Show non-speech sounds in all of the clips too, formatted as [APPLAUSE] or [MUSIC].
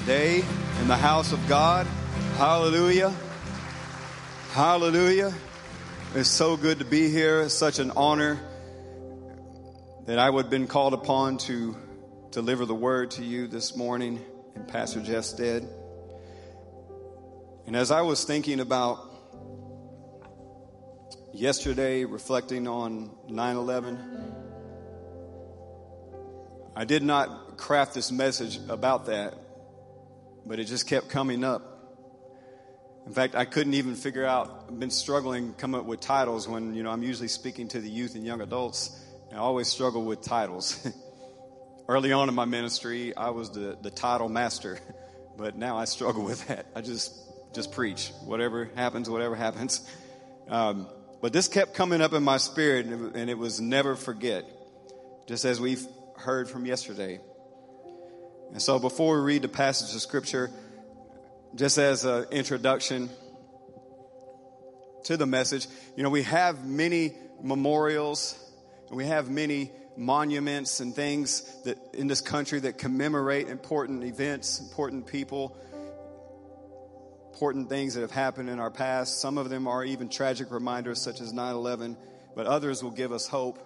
today in the house of God. Hallelujah. Hallelujah. It's so good to be here. It's such an honor that I would have been called upon to deliver the word to you this morning in Pastor Jeff's stead. And as I was thinking about yesterday, reflecting on 9 11, I did not craft this message about that, but it just kept coming up. In fact, I couldn't even figure out, I've been struggling come up with titles when, you know, I'm usually speaking to the youth and young adults. and I always struggle with titles. [LAUGHS] Early on in my ministry, I was the, the title master, [LAUGHS] but now I struggle with that. I just, just preach. Whatever happens, whatever happens. Um, but this kept coming up in my spirit, and it was never forget. Just as we've heard from yesterday. And so before we read the passage of scripture, just as an introduction to the message, you know, we have many memorials and we have many monuments and things that in this country that commemorate important events, important people, important things that have happened in our past. Some of them are even tragic reminders, such as 9 11, but others will give us hope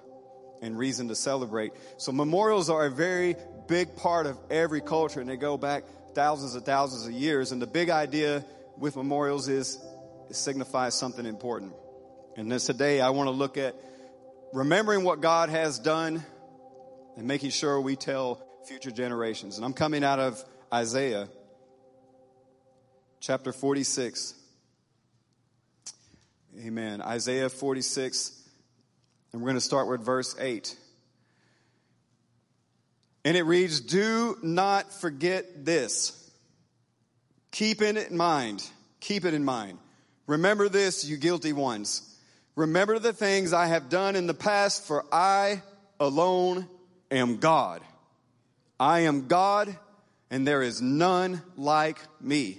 and reason to celebrate. So memorials are a very big part of every culture and they go back thousands and thousands of years. And the big idea with memorials is it signifies something important. And this today I want to look at remembering what God has done and making sure we tell future generations. And I'm coming out of Isaiah chapter 46. Amen. Isaiah 46 and we're going to start with verse 8. And it reads, Do not forget this. Keep it in mind. Keep it in mind. Remember this, you guilty ones. Remember the things I have done in the past, for I alone am God. I am God, and there is none like me.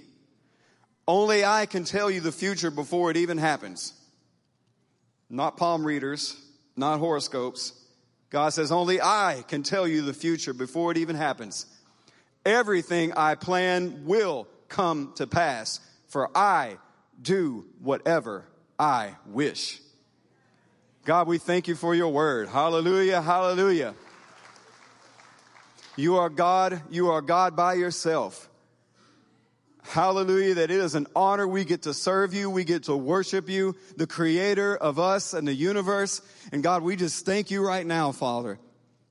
Only I can tell you the future before it even happens. Not palm readers, not horoscopes. God says, only I can tell you the future before it even happens. Everything I plan will come to pass, for I do whatever I wish. God, we thank you for your word. Hallelujah, hallelujah. You are God, you are God by yourself. Hallelujah, that it is an honor. We get to serve you. We get to worship you, the creator of us and the universe. And God, we just thank you right now, Father.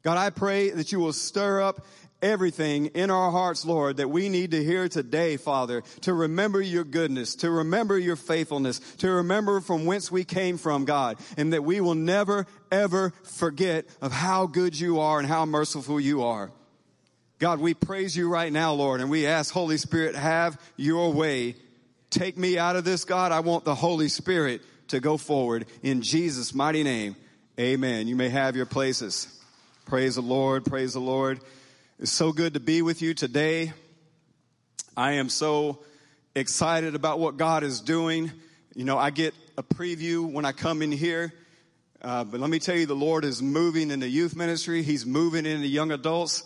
God, I pray that you will stir up everything in our hearts, Lord, that we need to hear today, Father, to remember your goodness, to remember your faithfulness, to remember from whence we came from, God, and that we will never, ever forget of how good you are and how merciful you are. God, we praise you right now, Lord, and we ask, Holy Spirit, have your way. Take me out of this, God. I want the Holy Spirit to go forward in Jesus' mighty name. Amen. You may have your places. Praise the Lord. Praise the Lord. It's so good to be with you today. I am so excited about what God is doing. You know, I get a preview when I come in here. Uh, but let me tell you, the Lord is moving in the youth ministry. He's moving in the young adults.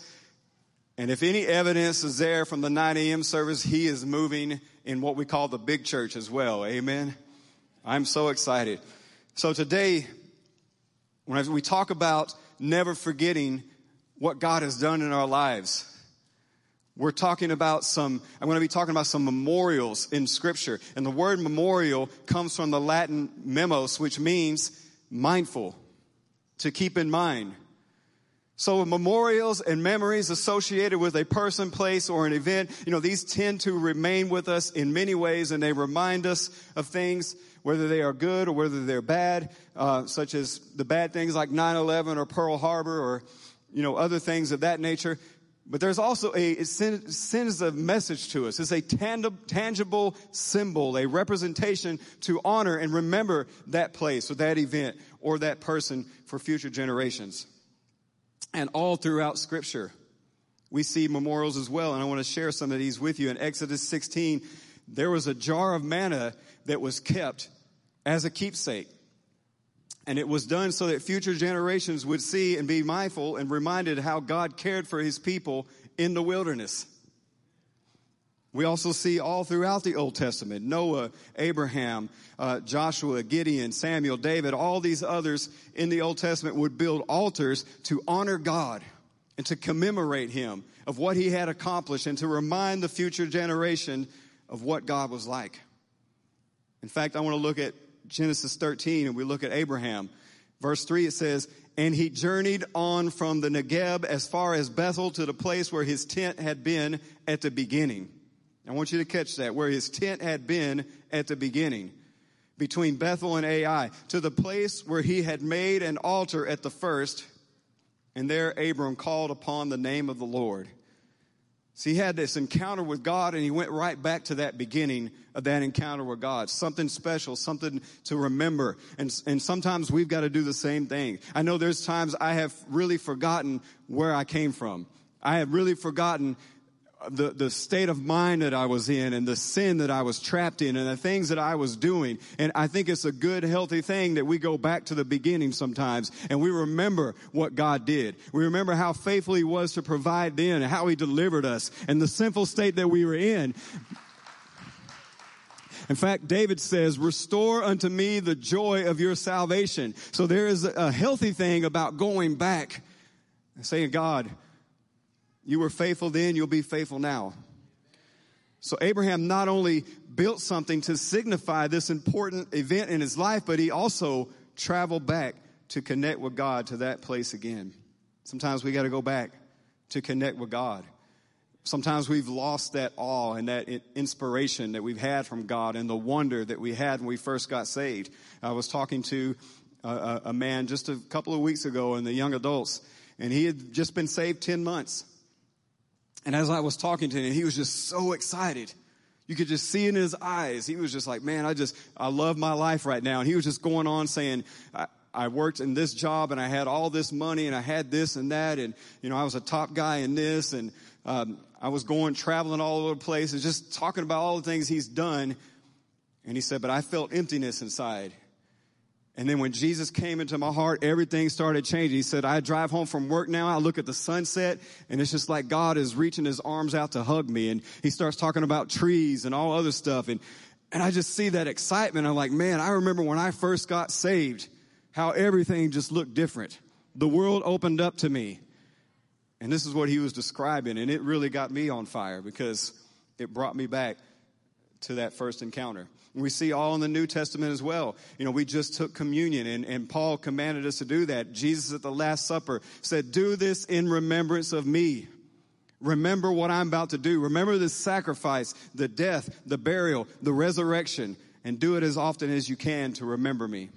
And if any evidence is there from the 9 a.m. service, he is moving in what we call the big church as well. Amen. I'm so excited. So today, when we talk about never forgetting what God has done in our lives, we're talking about some, I'm going to be talking about some memorials in scripture. And the word memorial comes from the Latin memos, which means mindful, to keep in mind. So memorials and memories associated with a person, place, or an event, you know, these tend to remain with us in many ways and they remind us of things, whether they are good or whether they're bad, uh, such as the bad things like 9-11 or Pearl Harbor or, you know, other things of that nature. But there's also a, it sends a message to us. It's a tangible symbol, a representation to honor and remember that place or that event or that person for future generations. And all throughout scripture, we see memorials as well. And I want to share some of these with you. In Exodus 16, there was a jar of manna that was kept as a keepsake. And it was done so that future generations would see and be mindful and reminded how God cared for his people in the wilderness. We also see all throughout the Old Testament Noah, Abraham, uh, Joshua, Gideon, Samuel, David, all these others in the Old Testament would build altars to honor God and to commemorate Him of what He had accomplished and to remind the future generation of what God was like. In fact, I want to look at Genesis 13 and we look at Abraham. Verse 3 it says, And he journeyed on from the Negeb as far as Bethel to the place where his tent had been at the beginning. I want you to catch that, where his tent had been at the beginning, between Bethel and Ai, to the place where he had made an altar at the first, and there Abram called upon the name of the Lord. See, he had this encounter with God and he went right back to that beginning of that encounter with God. Something special, something to remember. And, and sometimes we've got to do the same thing. I know there's times I have really forgotten where I came from. I have really forgotten the, the state of mind that I was in and the sin that I was trapped in and the things that I was doing. And I think it's a good, healthy thing that we go back to the beginning sometimes and we remember what God did. We remember how faithful He was to provide then and how He delivered us and the sinful state that we were in. In fact, David says, restore unto me the joy of your salvation. So there is a healthy thing about going back and saying, God, you were faithful then, you'll be faithful now. So Abraham not only built something to signify this important event in his life, but he also traveled back to connect with God to that place again. Sometimes we got to go back to connect with God. Sometimes we've lost that awe and that inspiration that we've had from God and the wonder that we had when we first got saved. I was talking to a, a man just a couple of weeks ago in the young adults, and he had just been saved 10 months. And as I was talking to him, he was just so excited. You could just see in his eyes. He was just like, man, I just, I love my life right now. And he was just going on saying, I, I worked in this job and I had all this money and I had this and that. And, you know, I was a top guy in this and, um, I was going traveling all over the place and just talking about all the things he's done. And he said, but I felt emptiness inside. And then when Jesus came into my heart, everything started changing. He said, I drive home from work now. I look at the sunset and it's just like God is reaching his arms out to hug me. And he starts talking about trees and all other stuff. And, and I just see that excitement. I'm like, man, I remember when I first got saved, how everything just looked different. The world opened up to me. And this is what he was describing. And it really got me on fire because it brought me back to that first encounter. We see all in the New Testament as well. You know, we just took communion and, and Paul commanded us to do that. Jesus at the Last Supper said, do this in remembrance of me. Remember what I'm about to do. Remember the sacrifice, the death, the burial, the resurrection, and do it as often as you can to remember me.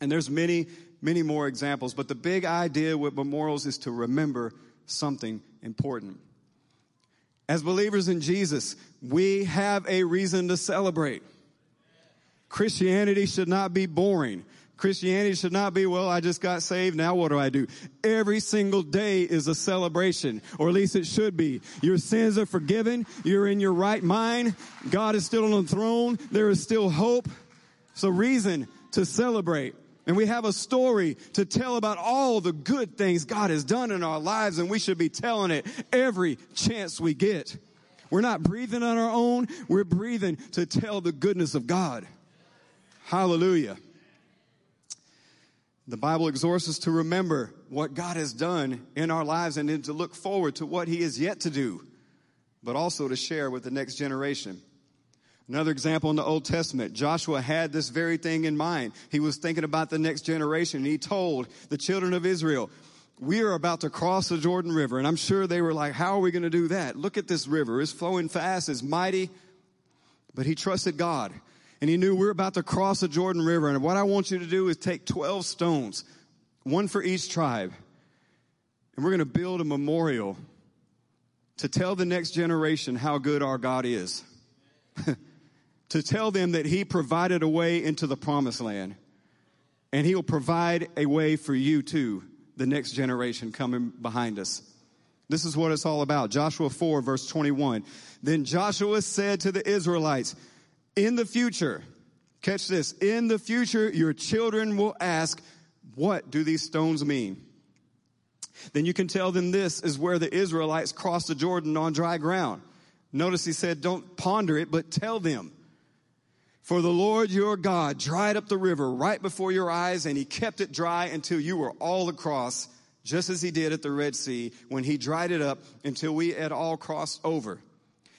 And there's many, many more examples, but the big idea with memorials is to remember something important. As believers in Jesus, we have a reason to celebrate. Christianity should not be boring. Christianity should not be, well, I just got saved. Now what do I do? Every single day is a celebration, or at least it should be. Your sins are forgiven. You're in your right mind. God is still on the throne. There is still hope. So reason to celebrate. And we have a story to tell about all the good things God has done in our lives, and we should be telling it every chance we get. We're not breathing on our own, we're breathing to tell the goodness of God. Hallelujah. The Bible exhorts us to remember what God has done in our lives and then to look forward to what He is yet to do, but also to share with the next generation. Another example in the Old Testament, Joshua had this very thing in mind. He was thinking about the next generation. He told the children of Israel, we are about to cross the Jordan River. And I'm sure they were like, how are we going to do that? Look at this river. It's flowing fast. It's mighty. But he trusted God and he knew we're about to cross the Jordan River. And what I want you to do is take 12 stones, one for each tribe. And we're going to build a memorial to tell the next generation how good our God is. [LAUGHS] to tell them that He provided a way into the promised land. And He'll provide a way for you too, the next generation coming behind us. This is what it's all about. Joshua 4 verse 21. Then Joshua said to the Israelites, in the future, catch this, in the future, your children will ask, what do these stones mean? Then you can tell them this is where the Israelites crossed the Jordan on dry ground. Notice he said, don't ponder it, but tell them. For the Lord your God dried up the river right before your eyes, and he kept it dry until you were all across, just as he did at the Red Sea when he dried it up until we had all crossed over.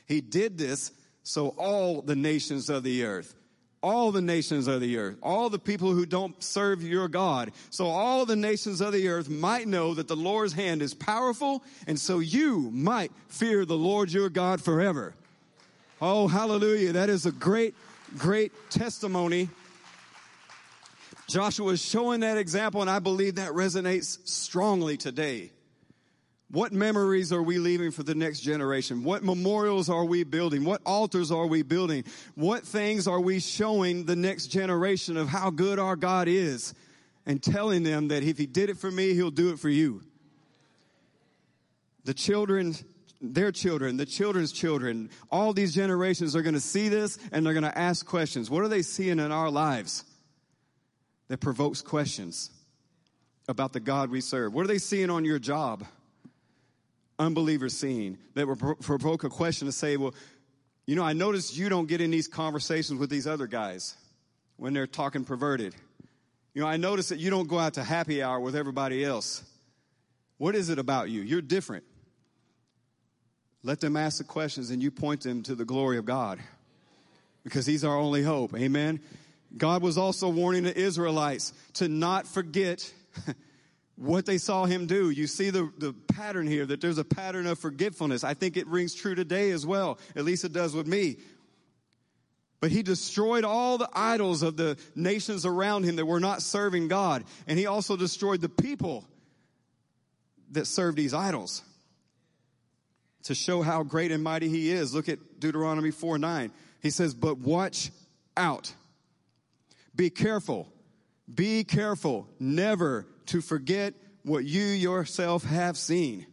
He did this so all the nations of the earth all the nations of the earth, all the people who don't serve your God. So all the nations of the earth might know that the Lord's hand is powerful, and so you might fear the Lord your God forever. Oh, hallelujah. That is a great, great testimony. Joshua is showing that example, and I believe that resonates strongly today. What memories are we leaving for the next generation? What memorials are we building? What altars are we building? What things are we showing the next generation of how good our God is and telling them that if He did it for me, He'll do it for you? The children, their children, the children's children, all these generations are going to see this and they're going to ask questions. What are they seeing in our lives that provokes questions about the God we serve? What are they seeing on your job? unbelievers seeing that will provoke a question to say, well, you know, I noticed you don't get in these conversations with these other guys when they're talking perverted. You know, I noticed that you don't go out to happy hour with everybody else. What is it about you? You're different. Let them ask the questions and you point them to the glory of God because He's our only hope. Amen. God was also warning the Israelites to not forget [LAUGHS] what they saw him do. You see the, the pattern here, that there's a pattern of forgetfulness. I think it rings true today as well. At least it does with me. But he destroyed all the idols of the nations around him that were not serving God. And he also destroyed the people that served these idols. To show how great and mighty he is, look at Deuteronomy 4 9. He says, But watch out. Be careful. Be careful never to forget what you yourself have seen.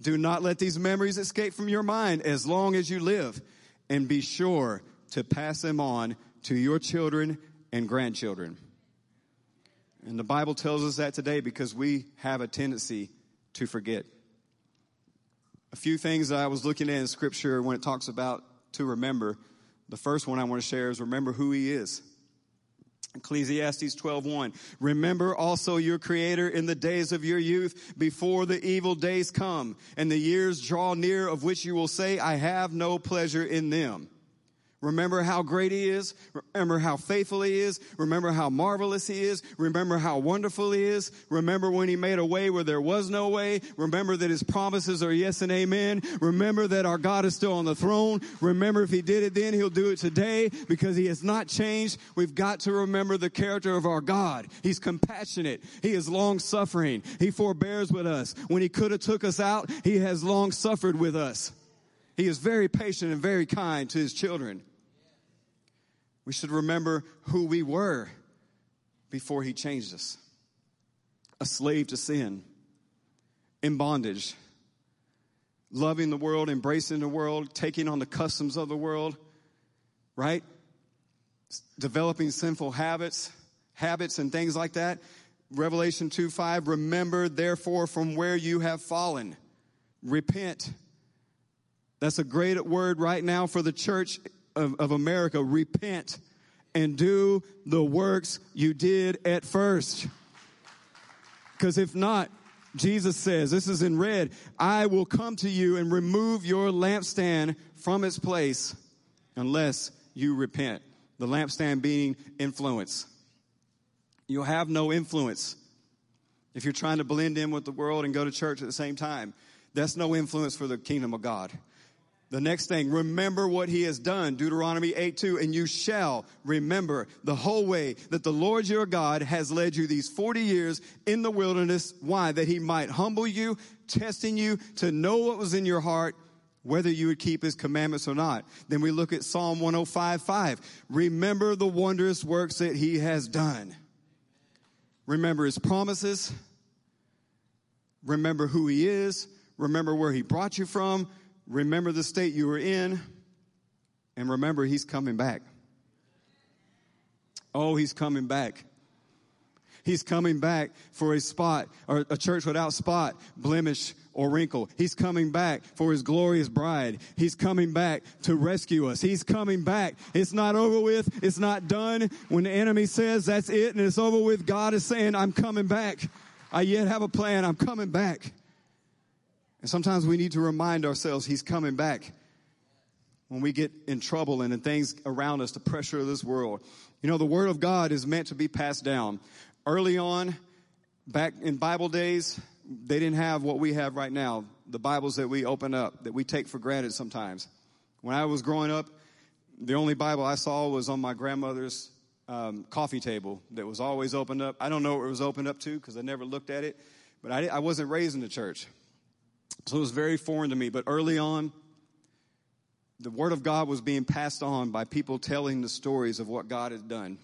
Do not let these memories escape from your mind as long as you live, and be sure to pass them on to your children and grandchildren. And the Bible tells us that today because we have a tendency to forget. A few things that I was looking at in scripture when it talks about to remember. The first one I want to share is remember who he is. Ecclesiastes 12:1 Remember also your creator in the days of your youth before the evil days come and the years draw near of which you will say I have no pleasure in them. Remember how great he is. Remember how faithful he is. Remember how marvelous he is. Remember how wonderful he is. Remember when he made a way where there was no way. Remember that his promises are yes and amen. Remember that our God is still on the throne. Remember if he did it then, he'll do it today because he has not changed. We've got to remember the character of our God. He's compassionate. He is long suffering. He forbears with us. When he could have took us out, he has long suffered with us. He is very patient and very kind to his children. We should remember who we were before he changed us a slave to sin, in bondage, loving the world, embracing the world, taking on the customs of the world, right? Developing sinful habits, habits and things like that. Revelation 2 5, remember therefore from where you have fallen. Repent that's a great word right now for the church of, of America. Repent and do the works you did at first. Because if not, Jesus says, this is in red, I will come to you and remove your lampstand from its place unless you repent. The lampstand being influence. You'll have no influence if you're trying to blend in with the world and go to church at the same time. That's no influence for the kingdom of God. The next thing, remember what he has done. Deuteronomy 8 2, and you shall remember the whole way that the Lord your God has led you these 40 years in the wilderness. Why? That he might humble you, testing you to know what was in your heart, whether you would keep his commandments or not. Then we look at Psalm 105 5. Remember the wondrous works that he has done. Remember his promises. Remember who he is. Remember where he brought you from Remember the state you were in, and remember he's coming back. Oh, he's coming back. He's coming back for a spot or a church without spot, blemish, or wrinkle. He's coming back for his glorious bride. He's coming back to rescue us. He's coming back. It's not over with. It's not done. When the enemy says that's it and it's over with, God is saying, I'm coming back. I yet have a plan. I'm coming back. And sometimes we need to remind ourselves he's coming back when we get in trouble and in things around us, the pressure of this world. You know, the Word of God is meant to be passed down. Early on, back in Bible days, they didn't have what we have right now, the Bibles that we open up, that we take for granted sometimes. When I was growing up, the only Bible I saw was on my grandmother's um, coffee table that was always opened up. I don't know what it was opened up to because I never looked at it, but I, I wasn't raised in the church. So it was very foreign to me. But early on, the Word of God was being passed on by people telling the stories of what God had done.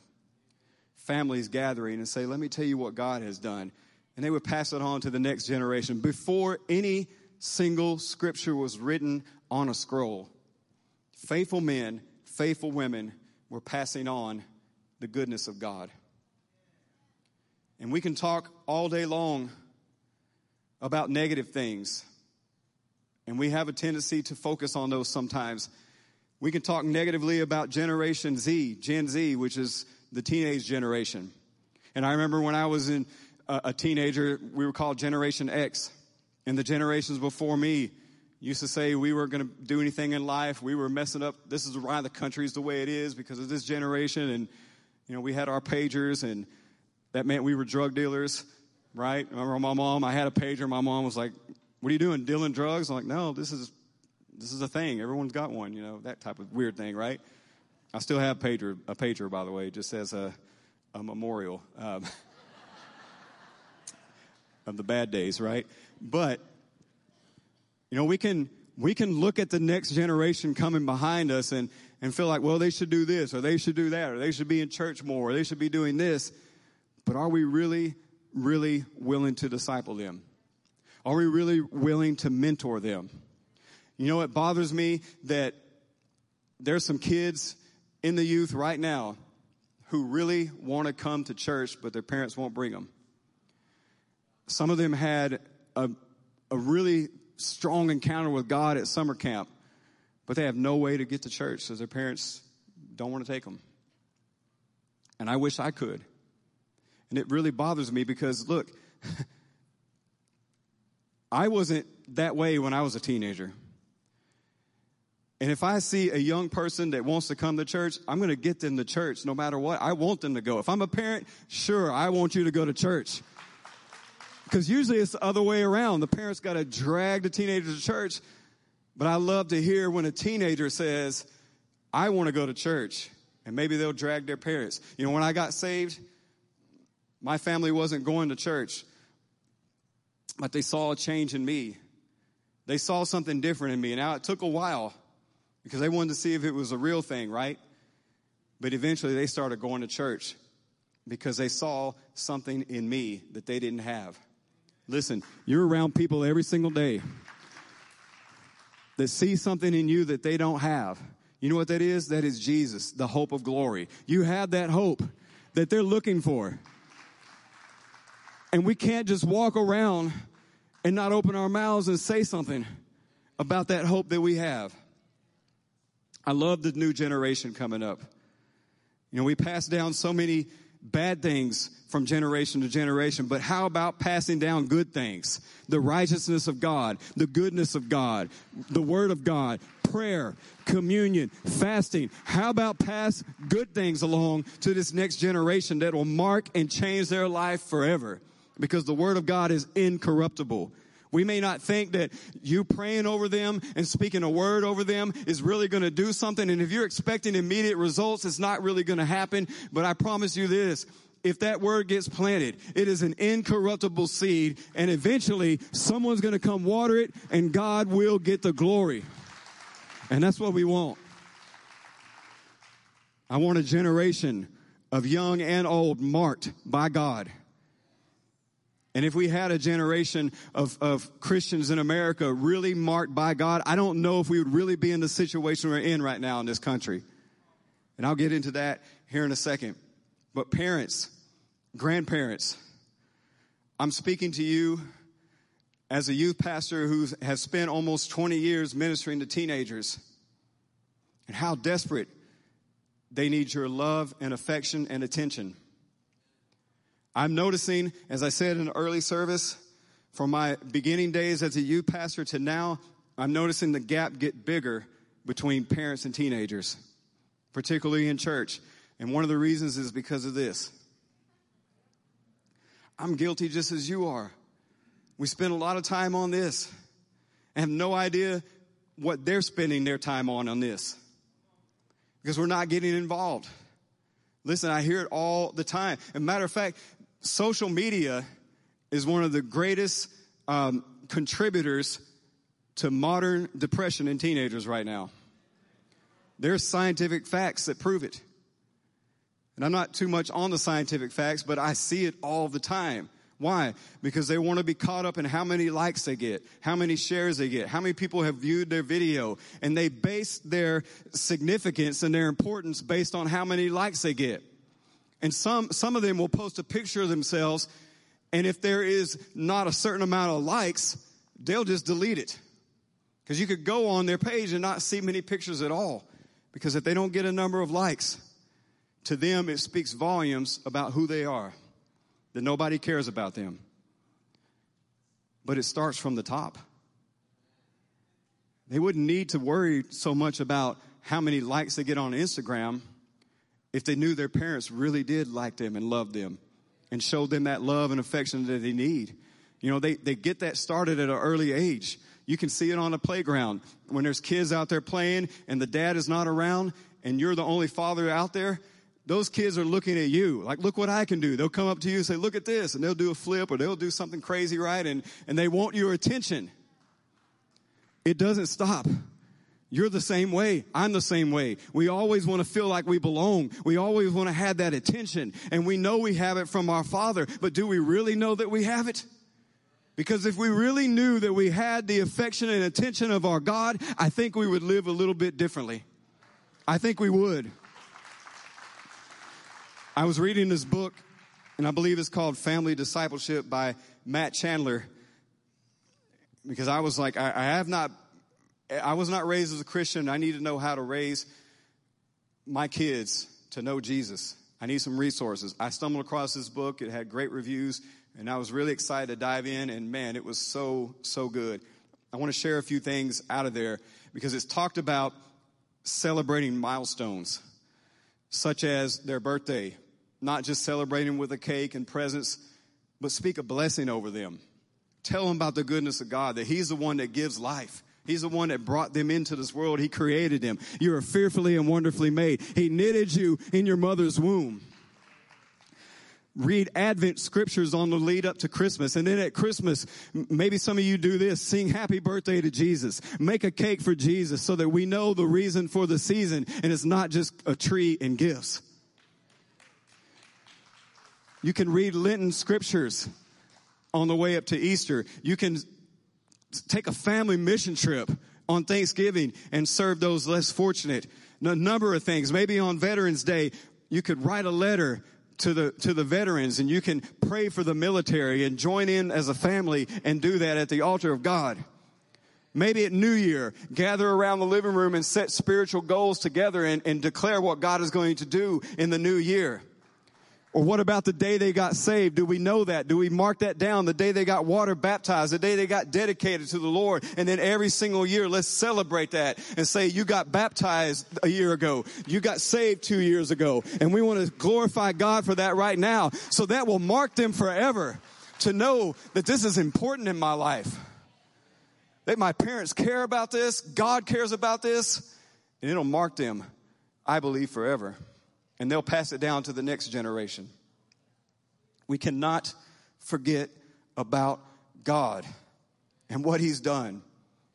Families gathering and say, Let me tell you what God has done. And they would pass it on to the next generation before any single scripture was written on a scroll. Faithful men, faithful women were passing on the goodness of God. And we can talk all day long about negative things and we have a tendency to focus on those sometimes. We can talk negatively about Generation Z, Gen Z, which is the teenage generation. And I remember when I was in a, a teenager, we were called Generation X. And the generations before me used to say we weren't going to do anything in life. We were messing up. This is why the country's the way it is because of this generation. And, you know, we had our pagers and that meant we were drug dealers, right? Remember my mom, I had a pager. My mom was like, what are you doing? Dealing drugs? I'm like, no, this is this is a thing. Everyone's got one, you know, that type of weird thing, right? I still have pager, a pager, by the way, just as a, a memorial um, [LAUGHS] of the bad days, right? But you know, we can we can look at the next generation coming behind us and and feel like, well, they should do this or they should do that or they should be in church more or they should be doing this. But are we really, really willing to disciple them? Are we really willing to mentor them? You know, it bothers me that there's some kids in the youth right now who really want to come to church, but their parents won't bring them. Some of them had a, a really strong encounter with God at summer camp, but they have no way to get to church because their parents don't want to take them. And I wish I could. And it really bothers me because, look, [LAUGHS] I wasn't that way when I was a teenager. And if I see a young person that wants to come to church, I'm going to get them to church no matter what. I want them to go. If I'm a parent, sure, I want you to go to church. Because usually it's the other way around. The parents got to drag the teenager to church. But I love to hear when a teenager says, I want to go to church. And maybe they'll drag their parents. You know, when I got saved, my family wasn't going to church but they saw a change in me. They saw something different in me. Now it took a while because they wanted to see if it was a real thing, right? But eventually they started going to church because they saw something in me that they didn't have. Listen, you're around people every single day that see something in you that they don't have. You know what that is? That is Jesus, the hope of glory. You have that hope that they're looking for. And we can't just walk around and not open our mouths and say something about that hope that we have. I love the new generation coming up. You know, we pass down so many bad things from generation to generation, but how about passing down good things? The righteousness of God, the goodness of God, the word of God, prayer, communion, fasting. How about pass good things along to this next generation that will mark and change their life forever? Because the word of God is incorruptible. We may not think that you praying over them and speaking a word over them is really going to do something. And if you're expecting immediate results, it's not really going to happen. But I promise you this. If that word gets planted, it is an incorruptible seed and eventually someone's going to come water it and God will get the glory. And that's what we want. I want a generation of young and old marked by God. And if we had a generation of, of Christians in America really marked by God, I don't know if we would really be in the situation we're in right now in this country. And I'll get into that here in a second. But parents, grandparents, I'm speaking to you as a youth pastor who has spent almost 20 years ministering to teenagers and how desperate they need your love and affection and attention. I'm noticing, as I said in early service, from my beginning days as a youth pastor to now, I'm noticing the gap get bigger between parents and teenagers, particularly in church. And one of the reasons is because of this. I'm guilty just as you are. We spend a lot of time on this and have no idea what they're spending their time on on this because we're not getting involved. Listen, I hear it all the time. As a matter of fact, social media is one of the greatest um, contributors to modern depression in teenagers right now. There's scientific facts that prove it. And I'm not too much on the scientific facts, but I see it all the time. Why? Because they want to be caught up in how many likes they get, how many shares they get, how many people have viewed their video, and they base their significance and their importance based on how many likes they get. And some, some of them will post a picture of themselves, and if there is not a certain amount of likes, they'll just delete it. Because you could go on their page and not see many pictures at all. Because if they don't get a number of likes, to them it speaks volumes about who they are that nobody cares about them. But it starts from the top. They wouldn't need to worry so much about how many likes they get on Instagram if they knew their parents really did like them and love them and showed them that love and affection that they need. You know, they, they get that started at an early age. You can see it on the playground when there's kids out there playing and the dad is not around and you're the only father out there. Those kids are looking at you like look what i can do. They'll come up to you and say look at this and they'll do a flip or they'll do something crazy right? And, and they want your attention. It doesn't stop you're the same way. I'm the same way. We always want to feel like we belong. We always want to have that attention. And we know we have it from our father. But do we really know that we have it? Because if we really knew that we had the affection and attention of our god i think we would live a little bit differently. I think we would. I was reading this book, and I believe it's called Family Discipleship by Matt Chandler. Because I was like, I, I have not, I was not raised as a Christian. I need to know how to raise my kids to know Jesus. I need some resources. I stumbled across this book. It had great reviews, and I was really excited to dive in. And man, it was so, so good. I want to share a few things out of there because it's talked about celebrating milestones, such as their birthday, not just celebrating with a cake and presents, but speak a blessing over them. Tell them about the goodness of God, that He's the one that gives life. He's the one that brought them into this world. He created them. You are fearfully and wonderfully made. He knitted you in your mother's womb. Read Advent scriptures on the lead up to Christmas. And then at Christmas, maybe some of you do this. Sing happy birthday to Jesus. Make a cake for Jesus so that we know the reason for the season and it's not just a tree and gifts. You can read Lenten scriptures on the way up to Easter. You can take a family mission trip on Thanksgiving and serve those less fortunate. A number of things. Maybe on Veterans Day, you could write a letter to the to the veterans and you can pray for the military and join in as a family and do that at the altar of God. Maybe at New Year, gather around the living room and set spiritual goals together and, and declare what God is going to do in the new year. Or what about the day they got saved? Do we know that? Do we mark that down? The day they got water baptized, the day they got dedicated to the Lord. And then every single year, let's celebrate that and say, you got baptized a year ago. You got saved two years ago. And we want to glorify God for that right now. So that will mark them forever to know that this is important in my life. That my parents care about this. God cares about this. And it'll mark them, I believe, forever and they'll pass it down to the next generation. We cannot forget about God and what He's done.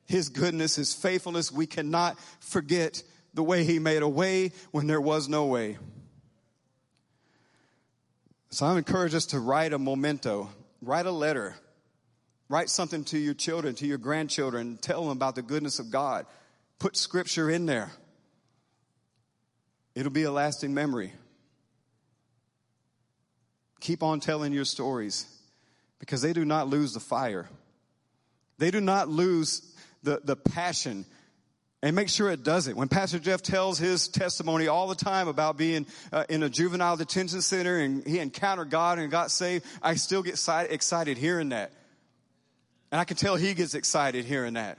His goodness, His faithfulness. We cannot forget the way He made a way when there was no way. So I encourage us to write a memento, write a letter, write something to your children, to your grandchildren, tell them about the goodness of God. Put scripture in there. It'll be a lasting memory. Keep on telling your stories because they do not lose the fire. They do not lose the, the passion and make sure it does it. When Pastor Jeff tells his testimony all the time about being uh, in a juvenile detention center and he encountered God and got saved, I still get excited hearing that. And I can tell he gets excited hearing that.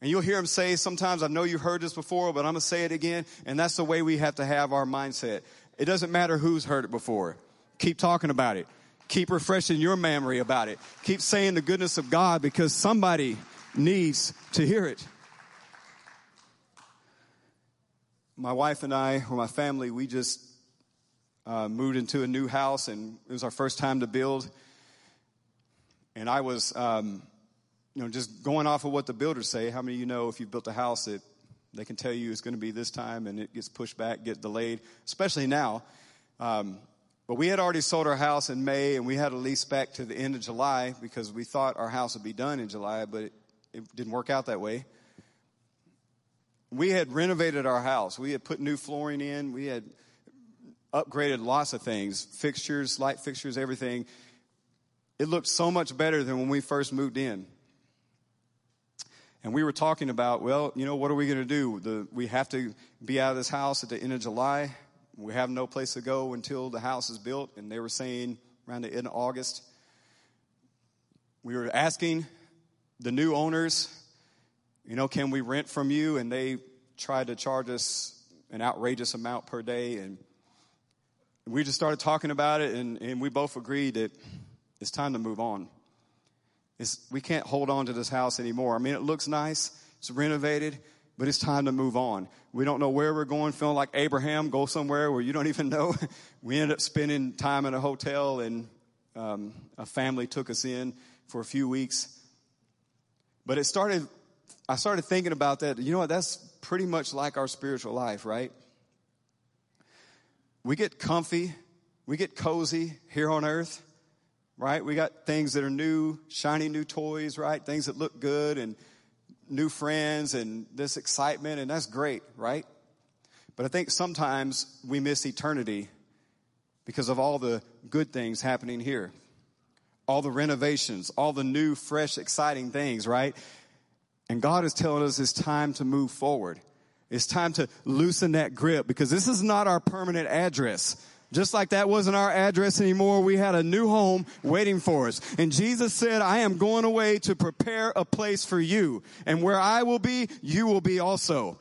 And you'll hear him say sometimes, I know you've heard this before, but I'm going to say it again. And that's the way we have to have our mindset. It doesn't matter who's heard it before. Keep talking about it. Keep refreshing your memory about it. Keep saying the goodness of God because somebody needs to hear it. My wife and I, or my family, we just uh, moved into a new house and it was our first time to build. And I was, um, you know, just going off of what the builders say. How many of you know if you've built a house that they can tell you it's going to be this time and it gets pushed back, get delayed, especially now. Um, but we had already sold our house in May and we had a lease back to the end of July because we thought our house would be done in July, but it, it didn't work out that way. We had renovated our house. We had put new flooring in. We had upgraded lots of things, fixtures, light fixtures, everything. It looked so much better than when we first moved in. And we were talking about, well, you know, what are we going to do? The, we have to be out of this house at the end of July. We have no place to go until the house is built. And they were saying around the end of August. We were asking the new owners, you know, can we rent from you? And they tried to charge us an outrageous amount per day. And we just started talking about it, and, and we both agreed that it's time to move on. We can't hold on to this house anymore. I mean, it looks nice, it's renovated, but it's time to move on. We don't know where we're going, feeling like Abraham, go somewhere where you don't [LAUGHS] even know. we ended up spending time in a hotel, and um, a family took us in for a few weeks. But it started, I started thinking about that. You know what? That's pretty much like our spiritual life, right? We get comfy, we get cozy here on earth right? We got things that are new, shiny new toys, right? Things that look good and new friends and this excitement, and that's great, right? But I think sometimes we miss eternity because of all the good things happening here. All the renovations, all the new, fresh, exciting things, right? And God is telling us it's time to move forward. It's time to loosen that grip because this is not our permanent address. Just like that wasn't our address anymore, we had a new home waiting for us. And Jesus said, I am going away to prepare a place for you. And where I will be, you will be also.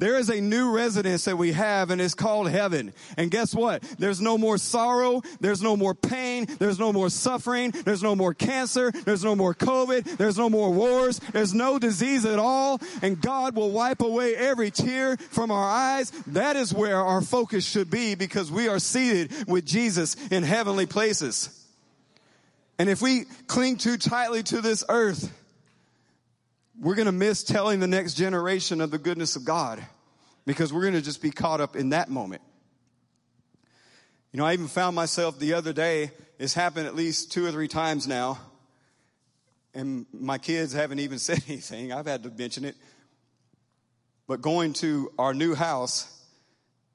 There is a new residence that we have and it's called heaven. And guess what? There's no more sorrow. There's no more pain. There's no more suffering. There's no more cancer. There's no more COVID. There's no more wars. There's no disease at all. And God will wipe away every tear from our eyes. That is where our focus should be because we are seated with Jesus in heavenly places. And if we cling too tightly to this earth, we're going to miss telling the next generation of the goodness of God because we're going to just be caught up in that moment. You know, I even found myself the other day, it's happened at least two or three times now, and my kids haven't even [LAUGHS] said anything. I've had to mention it. But going to our new house,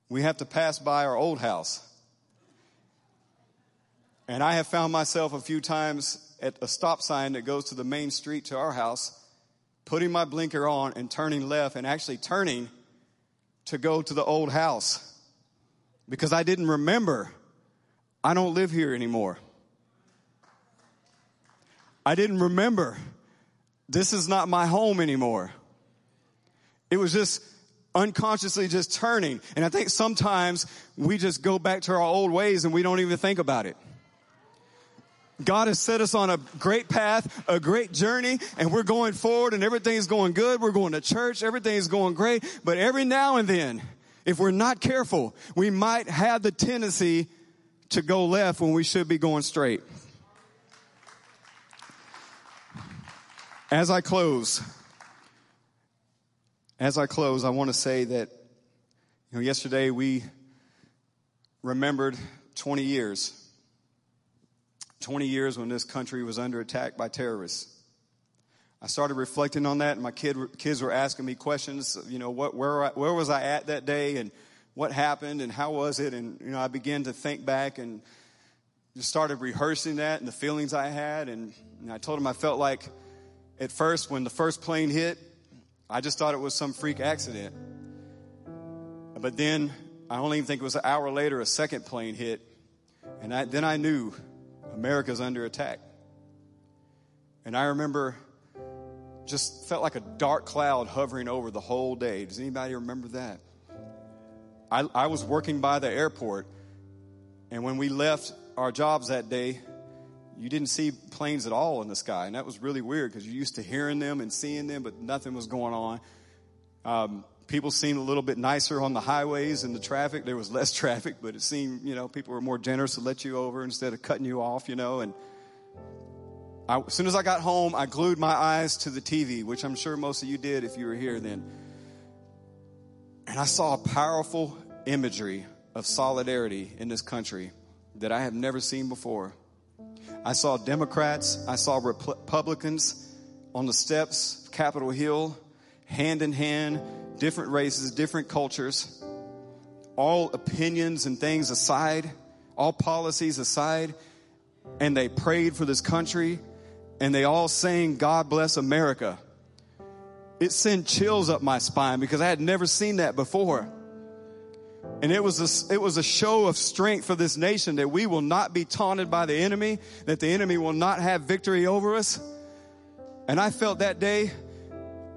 we have to pass by our old house. And I have found myself a few times at a stop sign that goes to the main street to our house putting my blinker on and turning left and actually turning to go to the old house because I didn't remember I don't live here anymore. I didn't remember this is not my home anymore. It was just unconsciously just turning. And I think sometimes we just go back to our old ways and we don't even think about it. God has set us on a great path, a great journey, and we're going forward and everything's going good. We're going to church. Everything's going great. But every now and then, if we're not careful, we might have the tendency to go left when we should be going straight. As I close, as I close, I want to say that, you know, yesterday we remembered 20 years 20 years when this country was under attack by terrorists. I started reflecting on that, and my kid, kids were asking me questions. You know, what, where, where was I at that day, and what happened, and how was it? And you know, I began to think back, and just started rehearsing that and the feelings I had. And, and I told him I felt like at first, when the first plane hit, I just thought it was some freak accident. But then I only even think it was an hour later, a second plane hit. And I, then I knew America's under attack. And I remember just felt like a dark cloud hovering over the whole day. Does anybody remember that? I, I was working by the airport, and when we left our jobs that day, you didn't see planes at all in the sky. And that was really weird because you're used to hearing them and seeing them, but nothing was going on. Um, people seemed a little bit nicer on the highways and the traffic. There was less [LAUGHS] traffic, but it seemed, you know, people were more generous to let you over instead of cutting you off, you know. And I, as soon as I got home, I glued my eyes to the TV, which I'm sure most of you did if you were here then. And I saw a powerful imagery of solidarity in this country that I have never seen before. I saw Democrats, I saw Republicans on the steps of Capitol Hill, hand in hand, different races, different cultures, all opinions and things aside, all policies aside, and they prayed for this country, and they all sang, God bless America. It sent chills up my spine because I had never seen that before. And it was, a, it was a show of strength for this nation that we will not be taunted by the enemy, that the enemy will not have victory over us. And I felt that day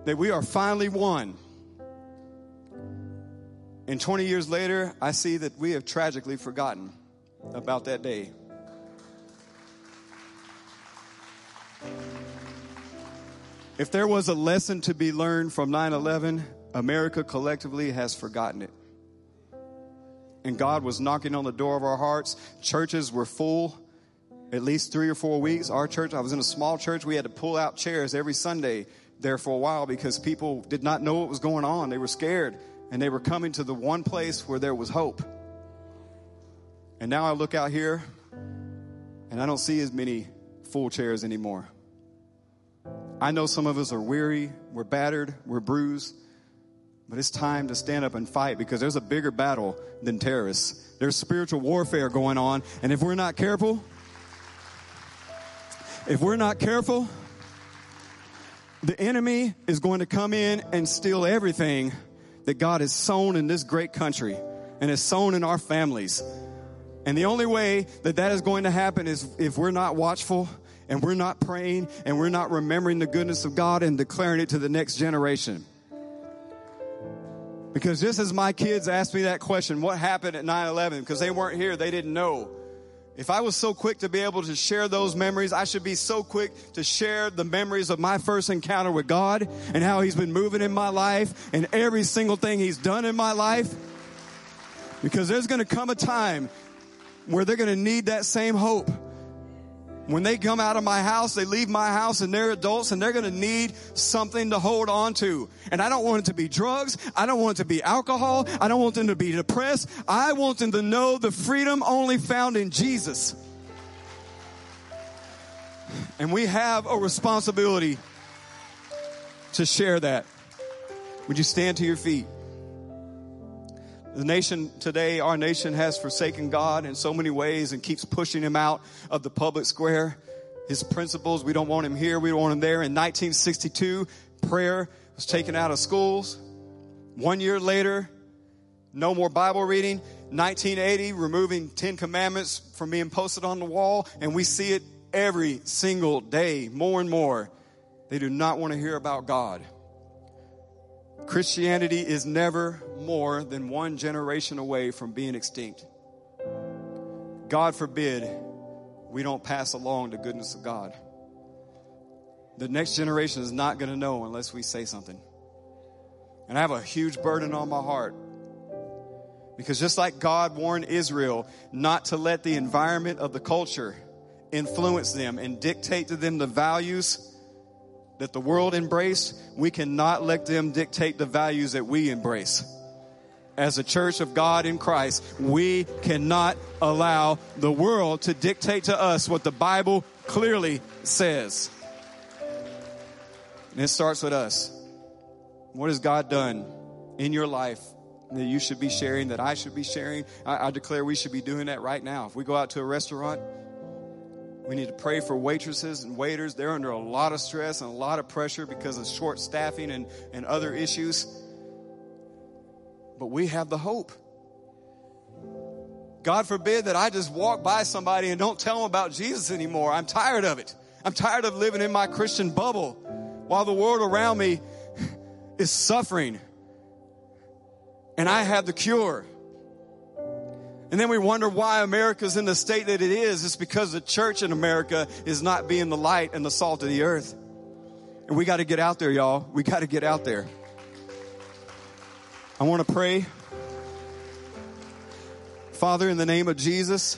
that we are finally one. And 20 years later, I see that we have tragically forgotten about that day. If there was a lesson to be learned from 9 11, America collectively has forgotten it and God was knocking on the door of our hearts. Churches were full at least three or four weeks. Our church, I was in a small church, we had to pull out chairs every Sunday there for a while because people did not know what was going on. They were scared and they were coming to the one place where there was hope. And now I look out here and I don't see as many full chairs anymore. I know some of us are weary, we're battered, we're bruised. But it's time to stand up and fight because there's a bigger battle than terrorists. There's spiritual warfare going on. And if we're not careful, if we're not careful, the enemy is going to come in and steal everything that God has sown in this great country and has sown in our families. And the only way that that is going to happen is if we're not watchful and we're not praying and we're not remembering the goodness of God and declaring it to the next generation. Because just as my kids asked me that question, what happened at 9 11? Because they weren't here, they didn't know. If I was so quick to be able to share those memories, I should be so quick to share the memories of my first encounter with God and how He's been moving in my life and every single thing He's done in my life. Because there's going to come a time where they're going to need that same hope. When they come out of my house, they leave my house and they're adults and they're going to need something to hold on to. And I don't want it to be drugs. I don't want it to be alcohol. I don't want them to be depressed. I want them to know the freedom only found in Jesus. And we have a responsibility to share that. Would you stand to your feet? The nation today, our nation has forsaken God in so many ways and keeps pushing him out of the public square. His principles, we don't want him here, we don't want him there. In 1962, prayer was taken out of schools. One year later, no more Bible reading. 1980, removing 10 commandments from being posted on the wall. And we see it every single day, more and more. They do not want to hear about God. Christianity is never more than one generation away from being extinct. God forbid we don't pass along the goodness of God. The next generation is not going to know unless we say something. And I have a huge burden on my heart. Because just like God warned Israel not to let the environment of the culture influence them and dictate to them the values that the world embraced, we cannot let them dictate the values that we embrace. As a church of God in Christ, we cannot allow the world to dictate to us what the Bible clearly says. And it starts with us. What has God done in your life that you should be sharing, that I should be sharing? I, I declare we should be doing that right now. If we go out to a restaurant, We need to pray for waitresses and waiters. They're under a lot of stress and a lot of pressure because of short staffing and, and other issues. But we have the hope. God forbid that I just walk by somebody and don't tell them about Jesus anymore. I'm tired of it. I'm tired of living in my Christian bubble while the world around me is suffering. And I have the cure. And then we wonder why America's in the state that it is. It's because the church in America is not being the light and the salt of the earth. And we got to get out there, y'all. We got to get out there. I want to pray. Father, in the name of Jesus,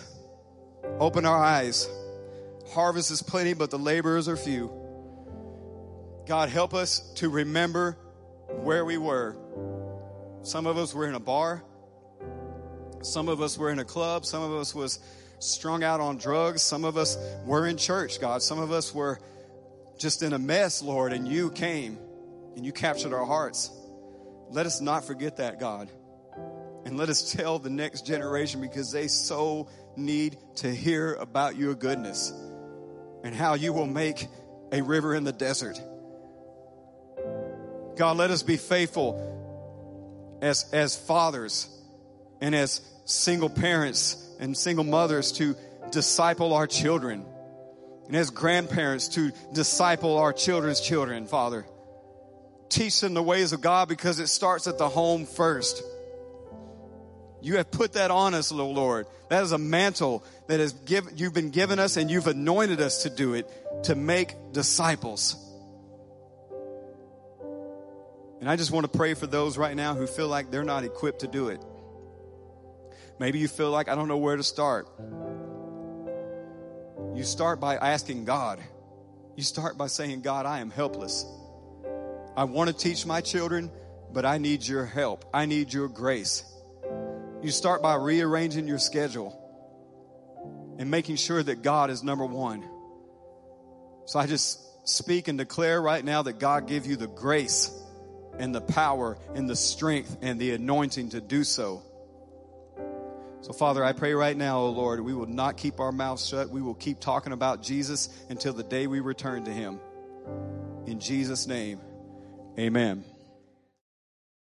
open our eyes. Harvest is plenty, but the laborers are few. God, help us to remember where we were. Some of us were in a bar. Some of us were in a club. Some of us was strung out on drugs. Some of us were in church, God. Some of us were just in a mess, Lord, and you came and you captured our hearts. Let us not forget that, God. And let us tell the next generation because they so need to hear about your goodness and how you will make a river in the desert. God, let us be faithful as, as fathers and as single parents and single mothers to disciple our children, and as grandparents to disciple our children's children, Father. Teach them the ways of God because it starts at the home first. You have put that on us, Lord. That is a mantle that has given, you've been given us and you've anointed us to do it, to make disciples. And I just want to pray for those right now who feel like they're not equipped to do it. Maybe you feel like I don't know where to start. You start by asking God. You start by saying, God, I am helpless. I want to teach my children, but I need your help. I need your grace. You start by rearranging your schedule and making sure that God is number one. So I just speak and declare right now that God give you the grace and the power and the strength and the anointing to do so. So, Father, I pray right now, oh Lord, we will not keep our mouths shut. We will keep talking about Jesus until the day we return to Him. In Jesus' name, amen.